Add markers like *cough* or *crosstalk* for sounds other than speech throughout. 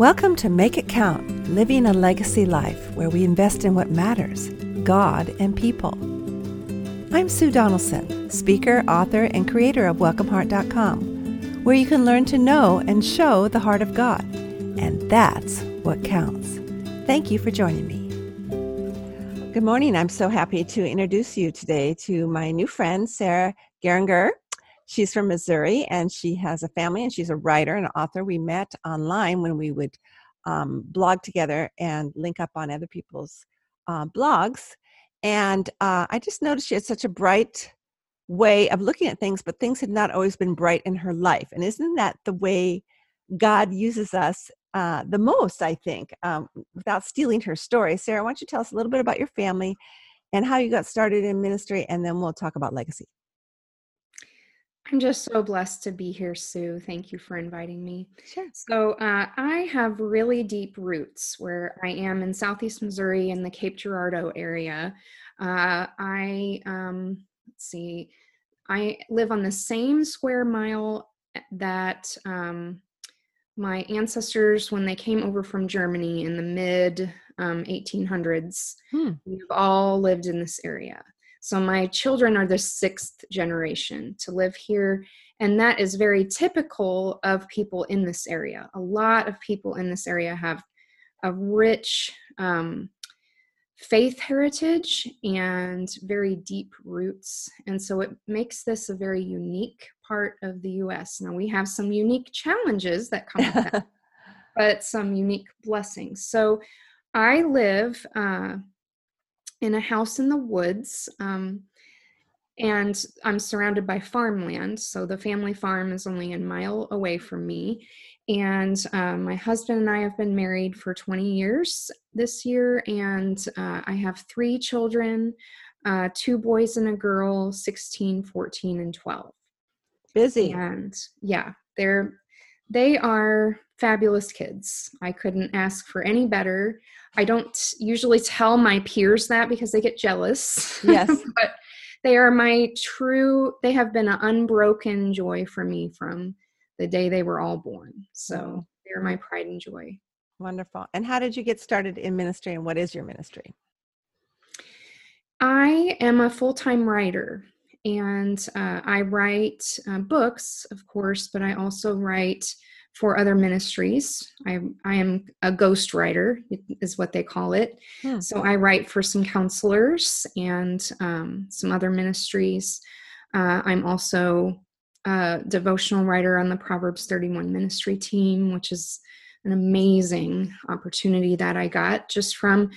Welcome to Make It Count Living a Legacy Life, where we invest in what matters God and people. I'm Sue Donaldson, speaker, author, and creator of WelcomeHeart.com, where you can learn to know and show the heart of God. And that's what counts. Thank you for joining me. Good morning. I'm so happy to introduce you today to my new friend, Sarah Geringer. She's from Missouri and she has a family and she's a writer and author. We met online when we would um, blog together and link up on other people's uh, blogs. And uh, I just noticed she had such a bright way of looking at things, but things had not always been bright in her life. And isn't that the way God uses us uh, the most, I think, um, without stealing her story? Sarah, why don't you tell us a little bit about your family and how you got started in ministry, and then we'll talk about legacy. I'm just so blessed to be here, Sue. Thank you for inviting me. Sure. So, uh, I have really deep roots where I am in Southeast Missouri in the Cape Girardeau area. Uh, I, um, let's see, I live on the same square mile eh, that um, my ancestors, when they came over from Germany in the mid um, 1800s, hmm. we've all lived in this area. So my children are the sixth generation to live here. And that is very typical of people in this area. A lot of people in this area have a rich um, faith heritage and very deep roots. And so it makes this a very unique part of the US. Now we have some unique challenges that come with that, *laughs* but some unique blessings. So I live uh, in a house in the woods. Um, and I'm surrounded by farmland. So the family farm is only a mile away from me. And um, my husband and I have been married for 20 years this year. And uh, I have three children uh, two boys and a girl, 16, 14, and 12. Busy. And yeah, they're they are fabulous kids. I couldn't ask for any better. I don't usually tell my peers that because they get jealous. Yes. *laughs* but they are my true, they have been an unbroken joy for me from the day they were all born. So mm-hmm. they're my pride and joy. Wonderful. And how did you get started in ministry and what is your ministry? I am a full time writer and uh, I write uh, books, of course, but I also write for other ministries. I, I am a ghost writer, is what they call it. Hmm. So I write for some counselors and um, some other ministries. Uh, I'm also a devotional writer on the Proverbs 31 ministry team, which is an amazing opportunity that I got just from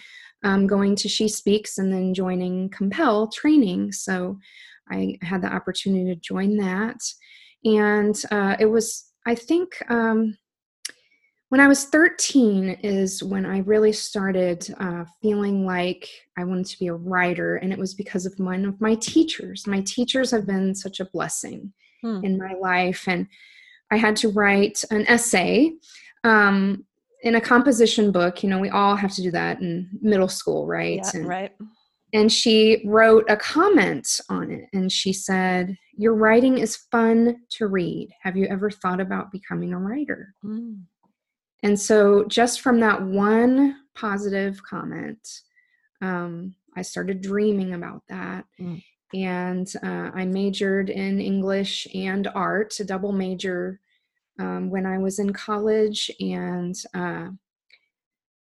um, going to She Speaks and then joining Compel training. So I had the opportunity to join that. And uh, it was I think um, when I was 13 is when I really started uh, feeling like I wanted to be a writer, and it was because of one of my teachers. My teachers have been such a blessing hmm. in my life, and I had to write an essay um, in a composition book. You know, we all have to do that in middle school, right? Yeah, and, right and she wrote a comment on it and she said your writing is fun to read. Have you ever thought about becoming a writer? Mm. and so just from that one positive comment um, i started dreaming about that. Mm. and uh, i majored in english and art a double major um, when i was in college. And uh,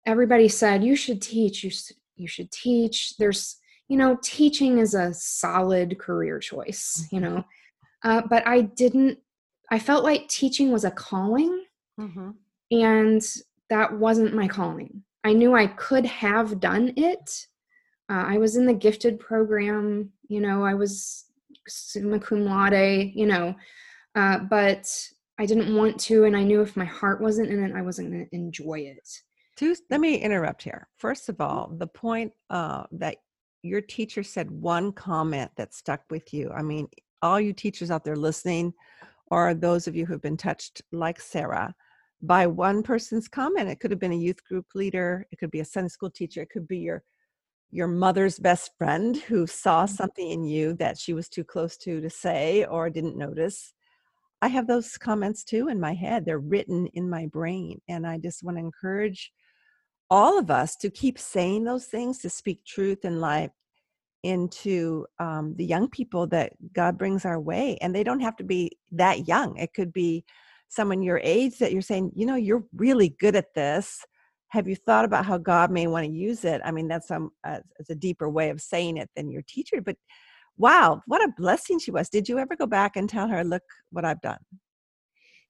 everybody said you should teach. You you should teach. There's you know teaching is a solid career choice you know. Mm-hmm. uh, but i didn't i felt like teaching was a calling mm-hmm. and that wasn't my calling. I knew i could have done it. Uh, i was in the gifted program you know i was summa cum laude you know. Uh, but i didn't want to and i knew if my heart wasn't in it i wasn't going to enjoy it Two, let me interrupt here. First of all, the point uh, that your teacher said one comment that stuck with you. I mean, all you teachers out there listening, or those of you who've been touched like Sarah by one person's comment. It could have been a youth group leader, it could be a Sunday school teacher, it could be your your mother's best friend who saw mm-hmm. something in you that she was too close to to say or didn't notice. I have those comments too in my head. They're written in my brain. And I just want to encourage all of us to keep saying those things, to speak truth and life into um, the young people that God brings our way. And they don't have to be that young. It could be someone your age that you're saying, you know, you're really good at this. Have you thought about how God may want to use it? I mean, that's uh, a deeper way of saying it than your teacher, but wow, what a blessing she was. Did you ever go back and tell her, look what I've done?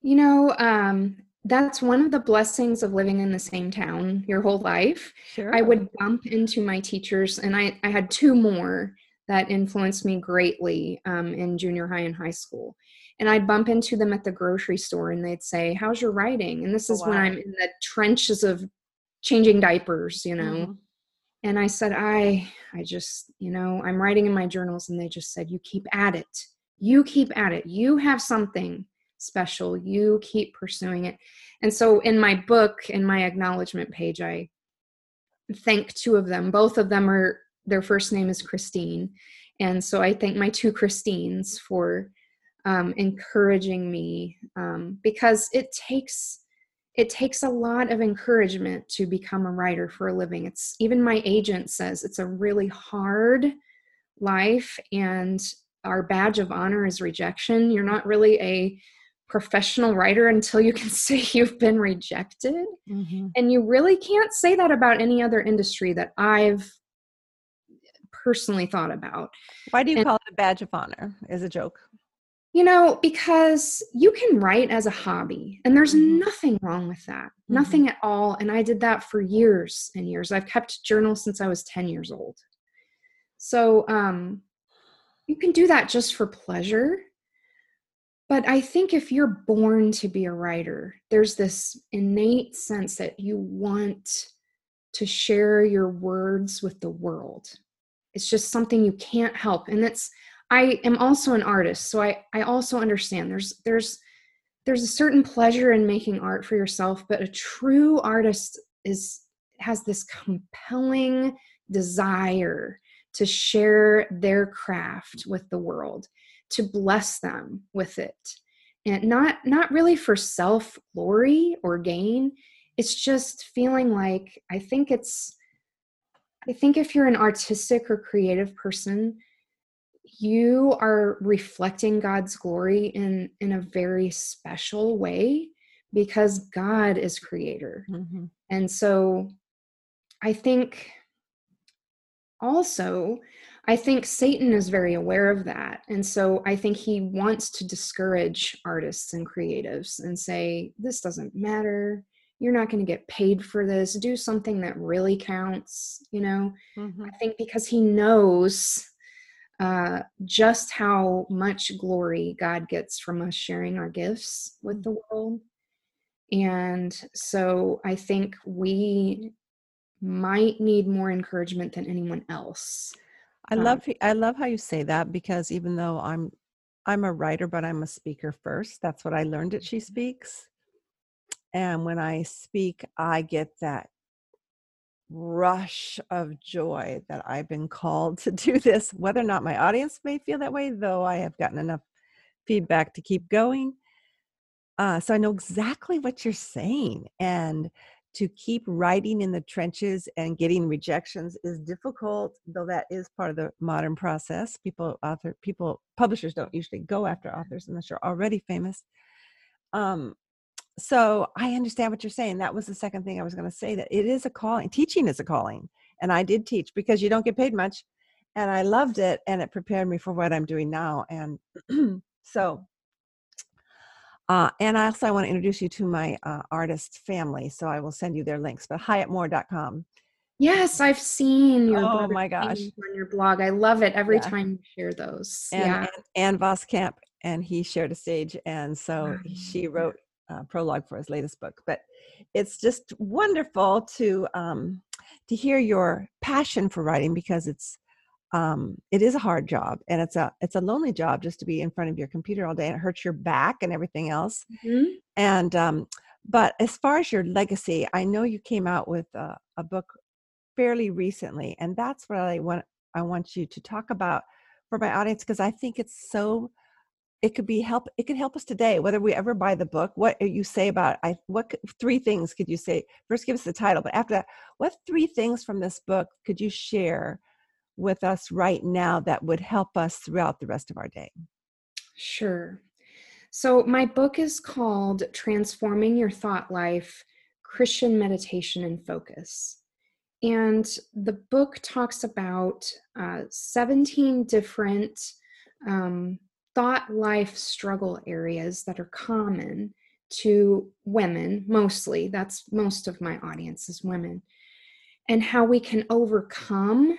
You know, um, that's one of the blessings of living in the same town your whole life. Sure. I would bump into my teachers, and I, I had two more that influenced me greatly um, in junior high and high school. And I'd bump into them at the grocery store, and they'd say, How's your writing? And this is oh, wow. when I'm in the trenches of changing diapers, you know. Mm-hmm. And I said, I, I just, you know, I'm writing in my journals, and they just said, You keep at it. You keep at it. You have something special. You keep pursuing it. And so in my book, in my acknowledgement page, I thank two of them. Both of them are, their first name is Christine. And so I thank my two Christines for um, encouraging me um, because it takes it takes a lot of encouragement to become a writer for a living it's even my agent says it's a really hard life and our badge of honor is rejection you're not really a professional writer until you can *laughs* say you've been rejected. Mm-hmm. And you really can't say that about any other industry that I've personally thought about. Why do you and, call it a badge of honor? Is a joke. You know, because you can write as a hobby, and there's mm-hmm. nothing wrong with that. Mm-hmm. Nothing at all. And I did that for years and years. I've kept journals since I was 10 years old. So um, you can do that just for pleasure but I think if you're born to be a writer, there's this innate sense that you want to share your words with the world. It's just something you can't help. And it's I am also an artist, so I I also understand there's there's there's a certain pleasure in making art for yourself, but a true artist is has this compelling desire to share their craft with the world to bless them with it. And not not really for self glory or gain. It's just feeling like i think it's i think if you're an artistic or creative person you are reflecting god's glory in in a very special way because god is creator. Mm-hmm. and so i think also I think Satan is very aware of that. And so I think he wants to discourage artists and creatives and say, this doesn't matter. You're not going to get paid for this. Do something that really counts, you know? Mm-hmm. I think because he knows uh, just how much glory God gets from us sharing our gifts with the world. And so I think we might need more encouragement than anyone else I love I love how you say that because even though I'm I'm a writer but I'm a speaker first. That's what I learned at She Speaks. And when I speak, I get that rush of joy that I've been called to do this, whether or not my audience may feel that way, though I have gotten enough feedback to keep going. Uh, so I know exactly what you're saying. And to keep writing in the trenches and getting rejections is difficult though that is part of the modern process. People author people publishers don't usually go after authors unless you're already famous. Um so i understand what you're saying that was the second thing i was going to say that it is a calling teaching is a calling and i did teach because you don't get paid much and i loved it and it prepared me for what i'm doing now and *clears throat* so uh, and I also, I want to introduce you to my uh, artist family, so I will send you their links. But hyattmoore.com. Yes, I've seen your oh my gosh on your blog. I love it every yeah. time you share those. And, yeah, and, and Voskamp, and he shared a stage, and so she wrote a prologue for his latest book. But it's just wonderful to um, to hear your passion for writing because it's um, it is a hard job and it's a it's a lonely job just to be in front of your computer all day and it hurts your back and everything else mm-hmm. and um, but as far as your legacy i know you came out with a, a, book fairly recently and that's what i want i want you to talk about for my audience because i think it's so it could be help it could help us today whether we ever buy the book what you say about i what three things could you say first give us the title but after that what three things from this book could you share with us right now that would help us throughout the rest of our day. Sure. So my book is called transforming your thought life christian meditation and focus. And the book talks about uh, 17 different um, thought life struggle areas that are common to women mostly that's most of my audience is women and how we can overcome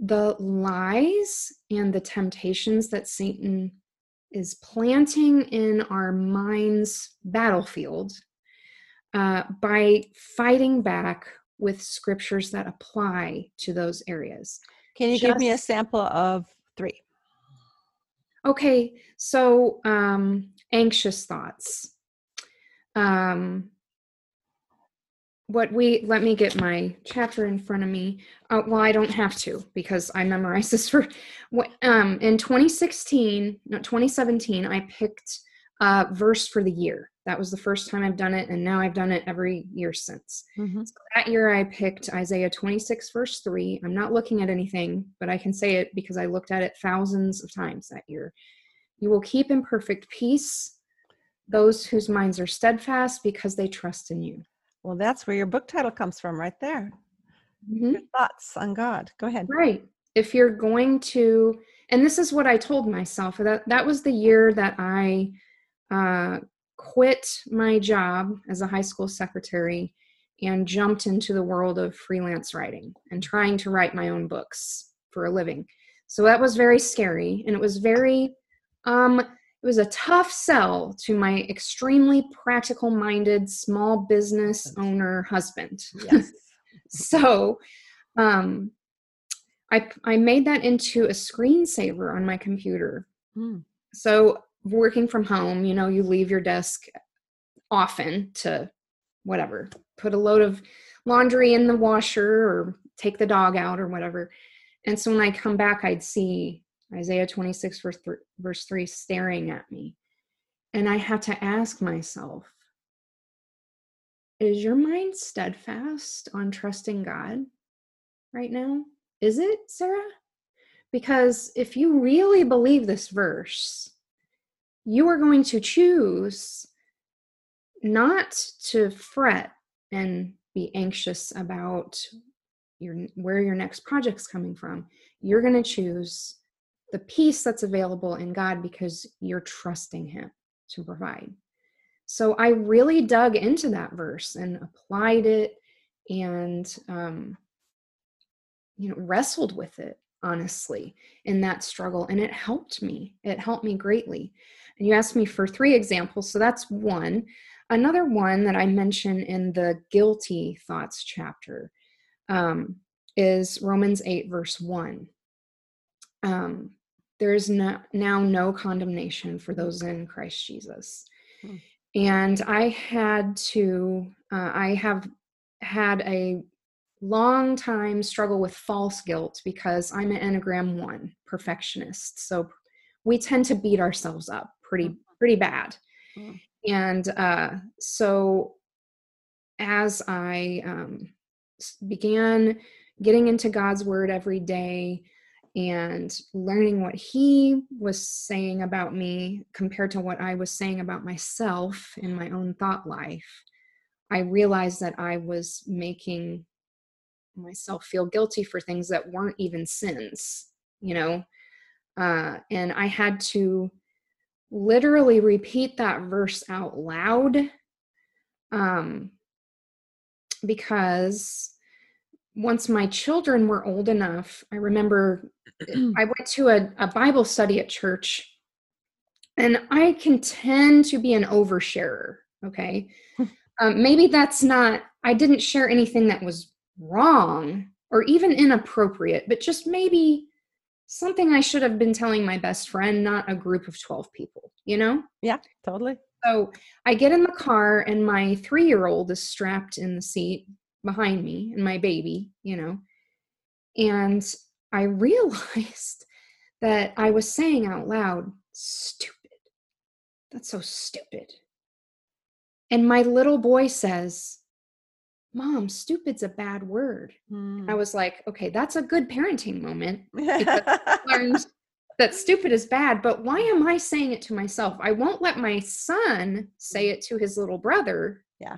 the lies and the temptations that satan is planting in our mind's battlefield uh, by fighting back with scriptures that apply to those areas can you Just, give me a sample of three Okay, so um, anxious thoughts. Um, what we let me get my chapter in front of me. Uh, well, I don't have to because I memorized *laughs* this for. Um, in 2016, not 2017, I picked a verse for the year. That was the first time I've done it, and now I've done it every year since. Mm-hmm. So that year, I picked Isaiah 26, verse 3. I'm not looking at anything, but I can say it because I looked at it thousands of times that year. You will keep in perfect peace those whose minds are steadfast because they trust in you. Well, that's where your book title comes from, right there. Mm-hmm. Your thoughts on God. Go ahead. Right. If you're going to, and this is what I told myself that that was the year that I uh, quit my job as a high school secretary and jumped into the world of freelance writing and trying to write my own books for a living. So that was very scary and it was very um it was a tough sell to my extremely practical minded small business owner husband. Yes. *laughs* so um I I made that into a screensaver on my computer. Mm. So working from home, you know, you leave your desk often to whatever, put a load of laundry in the washer or take the dog out or whatever. And so when I come back, I'd see Isaiah 26, verse 3, verse 3 staring at me. And I had to ask myself, is your mind steadfast on trusting God right now? Is it, Sarah? Because if you really believe this verse, you are going to choose not to fret and be anxious about your where your next project's coming from you're going to choose the peace that's available in God because you're trusting him to provide so i really dug into that verse and applied it and um, you know wrestled with it honestly in that struggle and it helped me it helped me greatly and you asked me for three examples, so that's one. Another one that I mention in the guilty thoughts chapter um, is Romans 8, verse 1. Um, there is no, now no condemnation for those in Christ Jesus. Hmm. And I had to, uh, I have had a long time struggle with false guilt because I'm an Enneagram 1 perfectionist. So we tend to beat ourselves up pretty mm. pretty bad mm. and uh, so as i um, began getting into god's word every day and learning what he was saying about me compared to what i was saying about myself in my own thought life. I realized that i was making myself feel guilty for things that weren't even sins you know? Uh, and i had to literally repeat that verse out loud um, because once my children were old enough, I remember *clears throat* I went to a, a Bible study at church, and I can tend to be an oversharer. Okay. um, maybe that's not, I didn't share anything that was wrong or even inappropriate, but just maybe something I should have been telling my best friend, not a group of 12 people, you know? Yeah, totally. So I get in the car and my three year old is strapped in the seat behind me and my baby, you know? And I *laughs* realized that I was saying out loud, stupid. That's so stupid. And my little boy says, Mom, stupid's a bad word. Mm. I was like, okay, that's a good parenting moment. *laughs* learned that stupid is bad, but why am I saying it to myself? I won't let my son say it to his little brother. Yeah.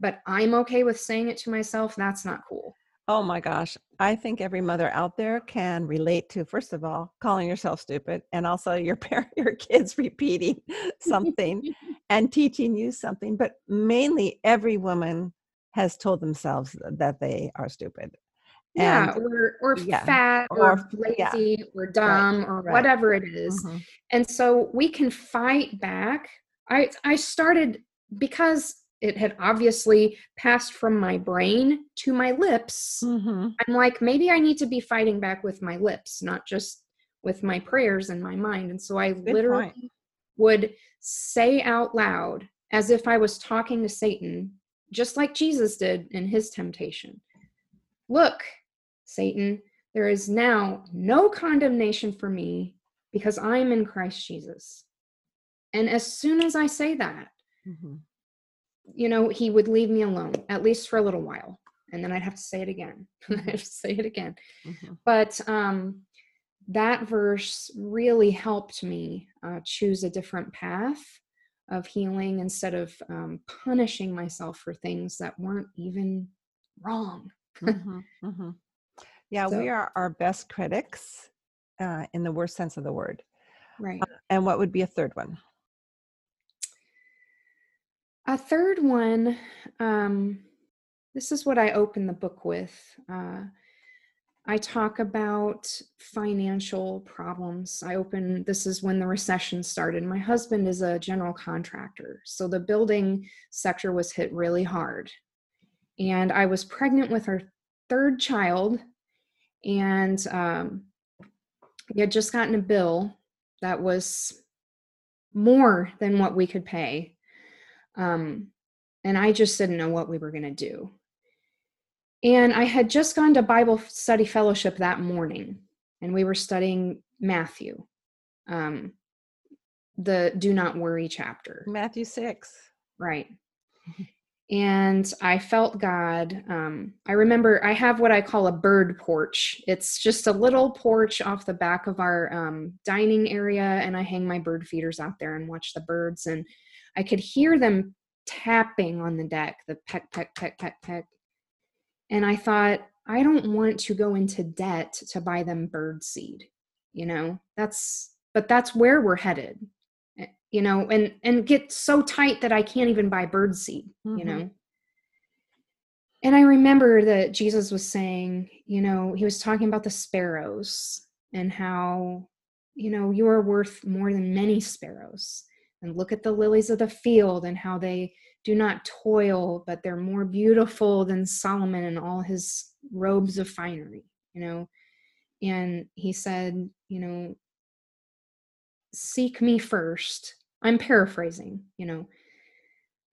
But I'm okay with saying it to myself. That's not cool. Oh my gosh. I think every mother out there can relate to, first of all, calling yourself stupid and also your *laughs* parent, your kids repeating *laughs* something *laughs* and teaching you something. But mainly every woman has told themselves that they are stupid. Yeah, and, or or yeah, fat or, or lazy yeah, or dumb right, or right. whatever it is. Mm-hmm. And so we can fight back. I I started because it had obviously passed from my brain to my lips. Mm-hmm. I'm like, maybe I need to be fighting back with my lips, not just with my prayers in my mind. And so I Good literally point. would say out loud, as if I was talking to Satan, just like Jesus did in his temptation Look, Satan, there is now no condemnation for me because I am in Christ Jesus. And as soon as I say that, mm-hmm you know, he would leave me alone, at least for a little while. And then I'd have to say it again. *laughs* I'd say it again. Mm-hmm. But um, that verse really helped me uh, choose a different path of healing instead of um, punishing myself for things that weren't even wrong. mm-hmm, mm-hmm. Yeah, so, we are our best critics uh, in the worst sense of the word. Right. Uh, and what would be a third one? A third one, um, this is what I open the book with. Uh, I talk about financial problems. I open, this is when the recession started. My husband is a general contractor, so the building sector was hit really hard. And I was pregnant with our third child, and um, we had just gotten a bill that was more than what we could pay um, and I just didn't know what we were going to do. And I had just gone to Bible study fellowship that morning, and we were studying Matthew, um, the Do Not Worry chapter. Matthew 6. Right. and I felt God. Um, I remember I have what I call a bird porch. It's just a little porch off the back of our um, dining area, and I hang my bird feeders out there and watch the birds. And I could hear them tapping on the deck, the peck, peck, peck, peck, peck. And I thought, I don't want to go into debt to buy them bird seed. You know, that's, but that's where we're headed, eh, you know, and, and get so tight that I can't even buy bird seed, mm-hmm. you know. And I remember that Jesus was saying, you know, he was talking about the sparrows and how, you know, you are worth more than many sparrows and look at the lilies of the field and how they do not toil, but they're more beautiful than Solomon and all his robes of finery, you know. And he said, you know, seek me first. I'm paraphrasing, you know.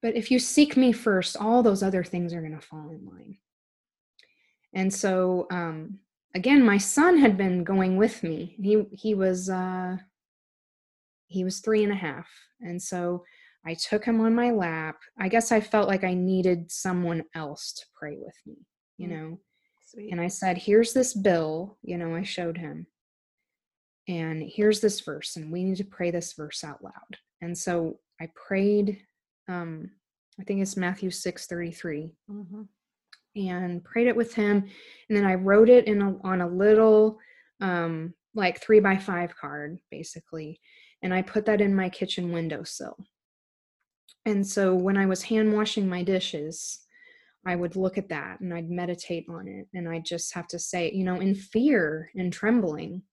But if you seek me first, all those other things are going to fall in line. And so, um, again, my son had been going with me. He he was uh, he was three and a half. And so I took him on my lap. I guess I felt like I needed someone else to pray with me, you mm, know. Sweet. And I said, Here's this bill, you know, I showed him. And here's this verse, and we need to pray this verse out loud. And so I prayed, um, I think it's Matthew 6 33. Mm-hmm. And prayed it with him. And then I wrote it in a, on a little um, like three by five card, basically and I put that in my kitchen windowsill. And so when I was hand washing my dishes, I would look at that and I'd meditate on it. And I'd just have to say, you know, in fear and trembling,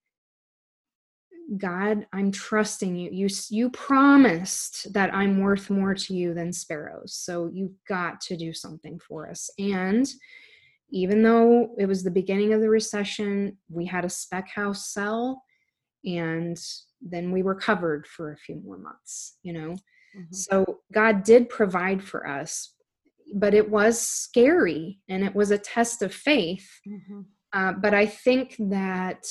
God, I'm trusting you. You you promised that I'm worth more to you than sparrows. So you've got to do something for us. And even though it was the beginning of the recession, we had a spec house sell and then we were covered for a few more months, you know. Mm-hmm. So God did provide for us, but it was scary and it was a test of faith. Mm-hmm. Uh, but I think that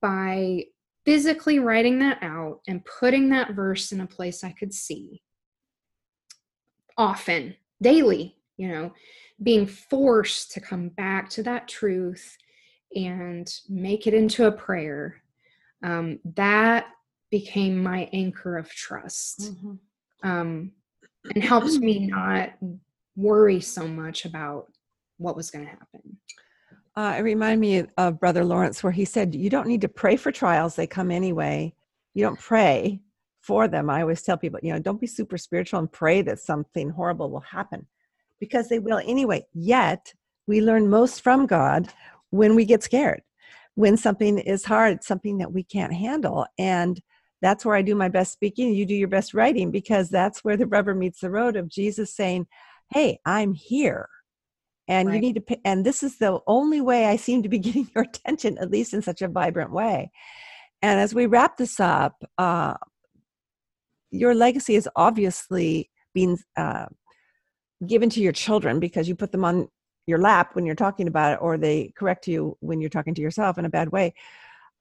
by physically writing that out and putting that verse in a place I could see often, daily, you know, being forced to come back to that truth and make it into a prayer, um, that became my anchor of trust mm-hmm. um, and helped me not worry so much about what was going to happen. Uh, it reminded me of Brother Lawrence, where he said, You don't need to pray for trials, they come anyway. You don't pray for them. I always tell people, you know, don't be super spiritual and pray that something horrible will happen because they will anyway. Yet, we learn most from God when we get scared, when something is hard, something that we can't handle. And that's where I do my best speaking. You do your best writing because that's where the rubber meets the road of Jesus saying, Hey, I'm here and right. you need to pay, and this is the only way i seem to be *laughs* getting your attention at least in such a vibrant way and as we wrap this up uh, your legacy is obviously being uh, given to your children because you put them on your lap when you're talking about it or they correct you when you're talking to yourself in a bad way.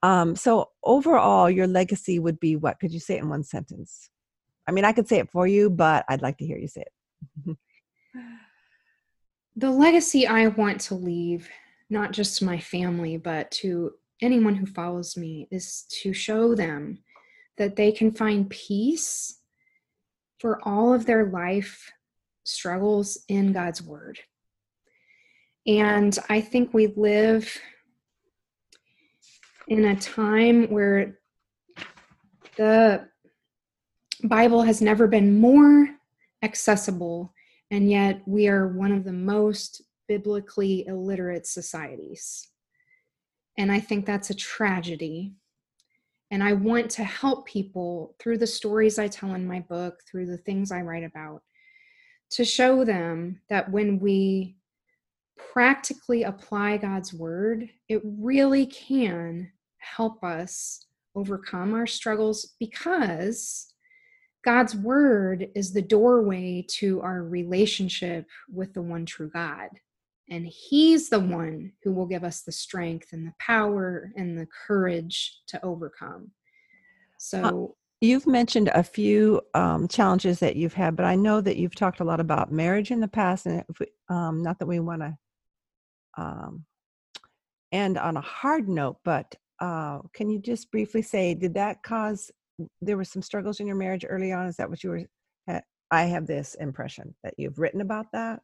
Um, so overall your legacy would be what? Could you say it in one sentence? I mean i could say it for you but i'd like to hear you say it. The legacy I want to leave, not just to my family, but to anyone who follows me, is to show them that they can find peace for all of their life struggles in God's Word. And I think we live in a time where the Bible has never been more accessible and yet we are one of the most biblically illiterate societies. And I think that's a tragedy. And I want to help people through the stories I tell in my book, through the things I write about, to show them that when we practically apply God's word, it really can help us overcome our struggles because God's word is the doorway to our relationship with the one true God. And He's the one who will give us the strength and the power and the courage to overcome. So, you've mentioned a few um, challenges that you've had, but I know that you've talked a lot about marriage in the past, and we, um, not that we want to um, end on a hard note, but uh, can you just briefly say, did that cause there were some struggles in your marriage early on. Is that what you were? I have this impression that you've written about that.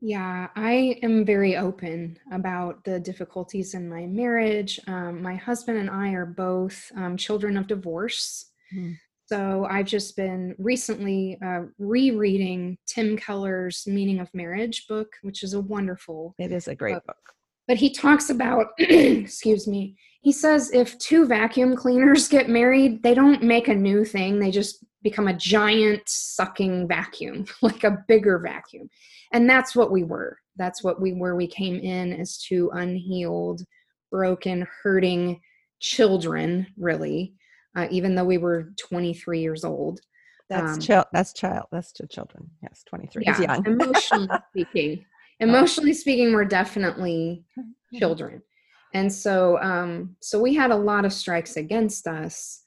Yeah, I am very open about the difficulties in my marriage. Um, my husband and I are both um, children of divorce. Mm-hmm. So I've just been recently uh, rereading Tim Keller's Meaning of Marriage book, which is a wonderful. It is a great book. book. But he talks about, *clears throat* excuse me, he says if two vacuum cleaners get married, they don't make a new thing. They just become a giant sucking vacuum, *laughs* like a bigger vacuum. And that's what we were. That's what we were. We came in as two unhealed, broken, hurting children, really, uh, even though we were 23 years old. That's um, child. That's child. That's to children. Yes, 23 yeah, young. emotionally *laughs* speaking, emotionally speaking, we're definitely children and so um, so we had a lot of strikes against us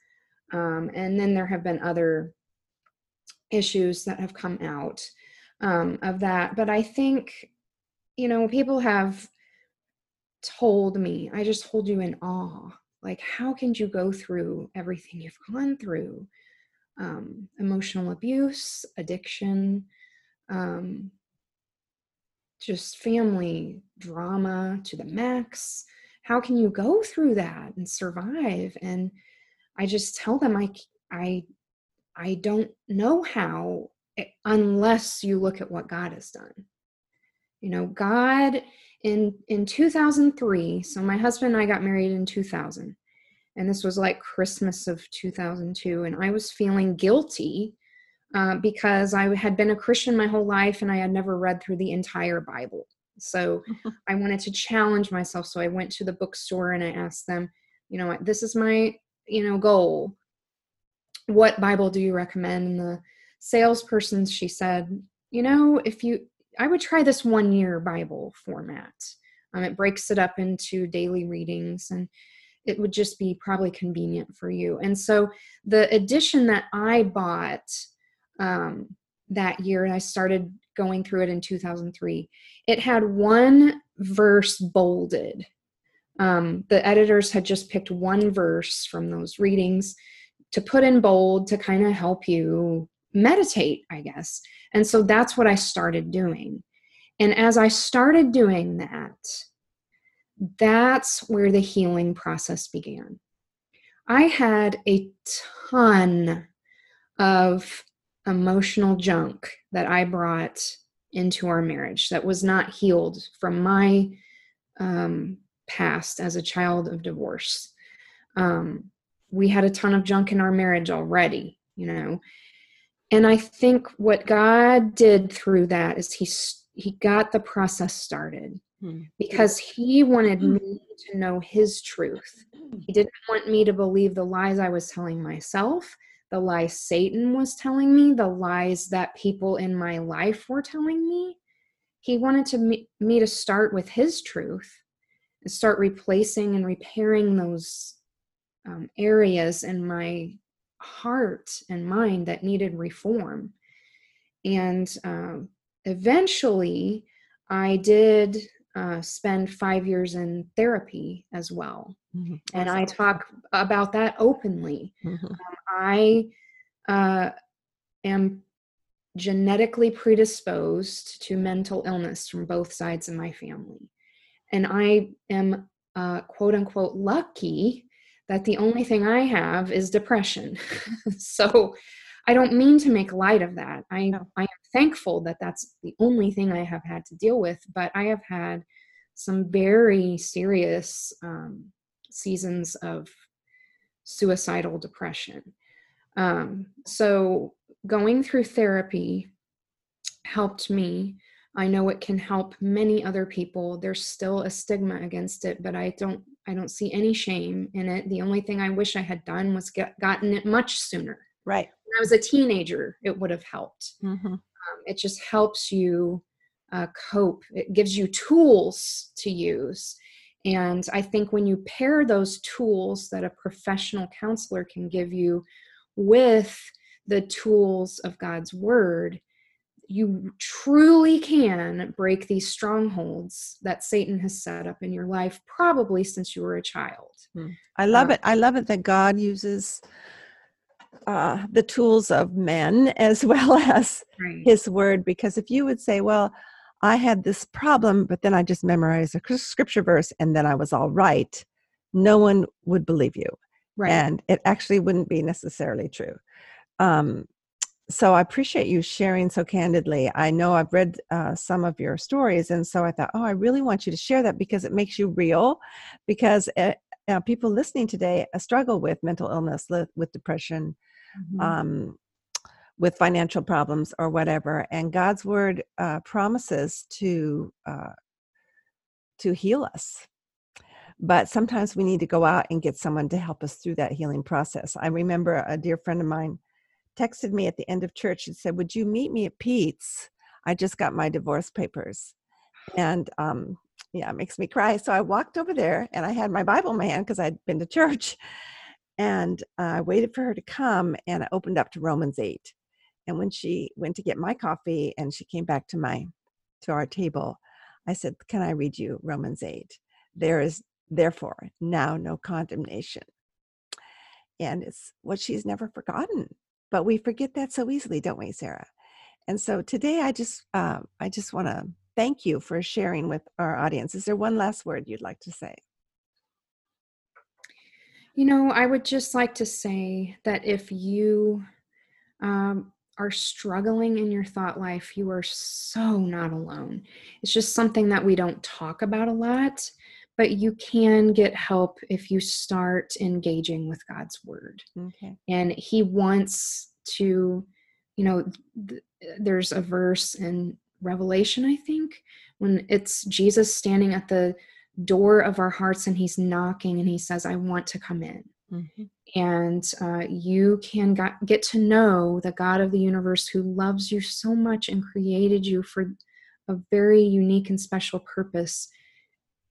um, and then there have been other issues that have come out um, of that but i think you know people have told me i just hold you in awe like how can you go through everything you've gone through? Um, emotional abuse addiction um, just family drama to the max. How can you go through that and survive? And i just tell them i i i don't know how eh, unless you look at what god has done. You know god in in 2003 so my husband and i got married in 2000 and this was like christmas of 2002 and i was feeling guilty uh, because i had been a christian my whole life and i had never read through the entire bible so *laughs* I wanted to challenge myself. So I went to the bookstore and I asked them, you know, this is my, you know, goal. What Bible do you recommend? And the salesperson, she said, you know, if you, I would try this one year Bible format. Um, it breaks it up into daily readings and it would just be probably convenient for you. And so the edition that I bought um, that year, and I started going through it in 2003, it had one verse bolded. Um, the editors had just picked one verse from those readings to put in bold to kind of help you meditate, I guess. And so that's what I started doing. And as I started doing that, that's where the healing process began. I had a ton of emotional junk that I brought into our marriage that was not healed from my um, past as a child of divorce. Um, we had a ton of junk in our marriage already, you know. And I think what God did through that is he he got the process started hmm. because he wanted hmm. me to know his truth. He didn't want me to believe the lies I was telling myself, the lies Satan was telling me, the lies that people in my life were telling me. He wanted to me, me to start with his truth and start replacing and repairing those um, areas in my heart and mind that needed reform. And um, eventually, I did uh, spend five years in therapy as well. Mm-hmm. And I talk about that openly. Mm-hmm. Um, I uh, am genetically predisposed to mental illness from both sides of my family. And I am uh, quote unquote lucky that the only thing I have is depression. *laughs* so I don't mean to make light of that. I, no. I am thankful that that's the only thing I have had to deal with, but I have had some very serious um, seasons of suicidal depression. Um, so going through therapy helped me. I know it can help many other people. There's still a stigma against it, but I don't I don't see any shame in it. The only thing I wish I had done was get gotten it much sooner. Right. When I was a teenager, it would have helped. Mm-hmm. Um, it just helps you uh, cope. It gives you tools to use. And I think when you pair those tools that a professional counselor can give you with the tools of God's word, you truly can break these strongholds that Satan has set up in your life, probably since you were a child. Hmm. I love uh, it. I love it that God uses uh, the tools of men *laughs* as well as right. his word. Because if you would say, well, I had this problem, but then I just memorized a scripture verse and then I was all right, no one would believe you. Right. And it actually wouldn't be necessarily true. Um, so I appreciate you sharing so candidly. I know I've read uh, some of your stories, and so I thought, oh, I really want you to share that because it makes you real. Because it, uh, people listening today uh, struggle with mental illness, with depression, mm-hmm. um, with financial problems, or whatever. And God's word uh, promises to uh, to heal us. But sometimes we need to go out and get someone to help us through that healing process. I remember a dear friend of mine texted me at the end of church and said, Would you meet me at Pete's? I just got my divorce papers. And um, yeah, it makes me cry. So I walked over there and I had my Bible in my hand because I'd been to church. *laughs* And uh, I waited for her to come and I opened up to Romans 8. And when she went to get my coffee and she came back to my to our table, I said, Can I read you Romans 8? There is therefore now no condemnation. And it's what she's never forgotten but we forget that so easily don't we sarah? And so today i just uh, i just want to thank you for sharing with our audience. Is there one last word you'd like to say? You know i would just like to say that if you um, are struggling in your thought life you are so not alone. It's just something that we don't talk about a lot but you can get help if you start engaging with God's word. Okay. And He wants to, you know, th- there's a verse in Revelation, I think, when it's Jesus standing at the door of our hearts and He's knocking and He says, I want to come in. Mm-hmm. And uh, you can got, get to know the God of the universe who loves you so much and created you for a very unique and special purpose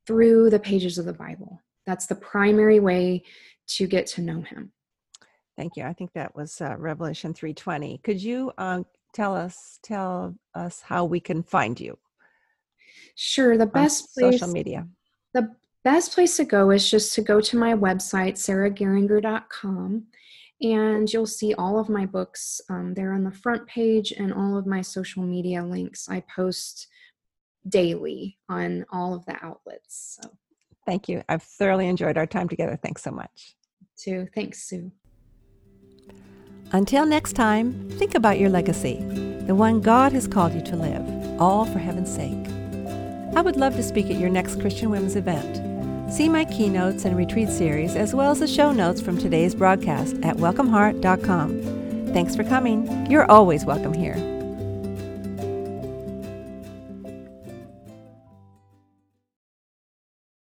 through the pages of the Bible. that's the primary way to get to know him. Thank you. I think that was uh, Revelation 3:20. Could you uh, tell us tell us how we can find you? Sure. The best place, social media. The best place to go is just to go to my website, sarahgeringer.com, and you'll see all of my books um, there on the front page and all of my social media links. I post daily on all of the outlets. So. Thank you. I've thoroughly enjoyed our time together. Thanks so much. Too. Thanks, Sue. Until next time, think about your legacy, the one God has called you to live, all for heaven's sake. I would love to speak at your next Christian Women's event. See my keynotes and retreat series, as well as the show notes from today's broadcast at welcomeheart.com. Thanks for coming. You're always welcome here.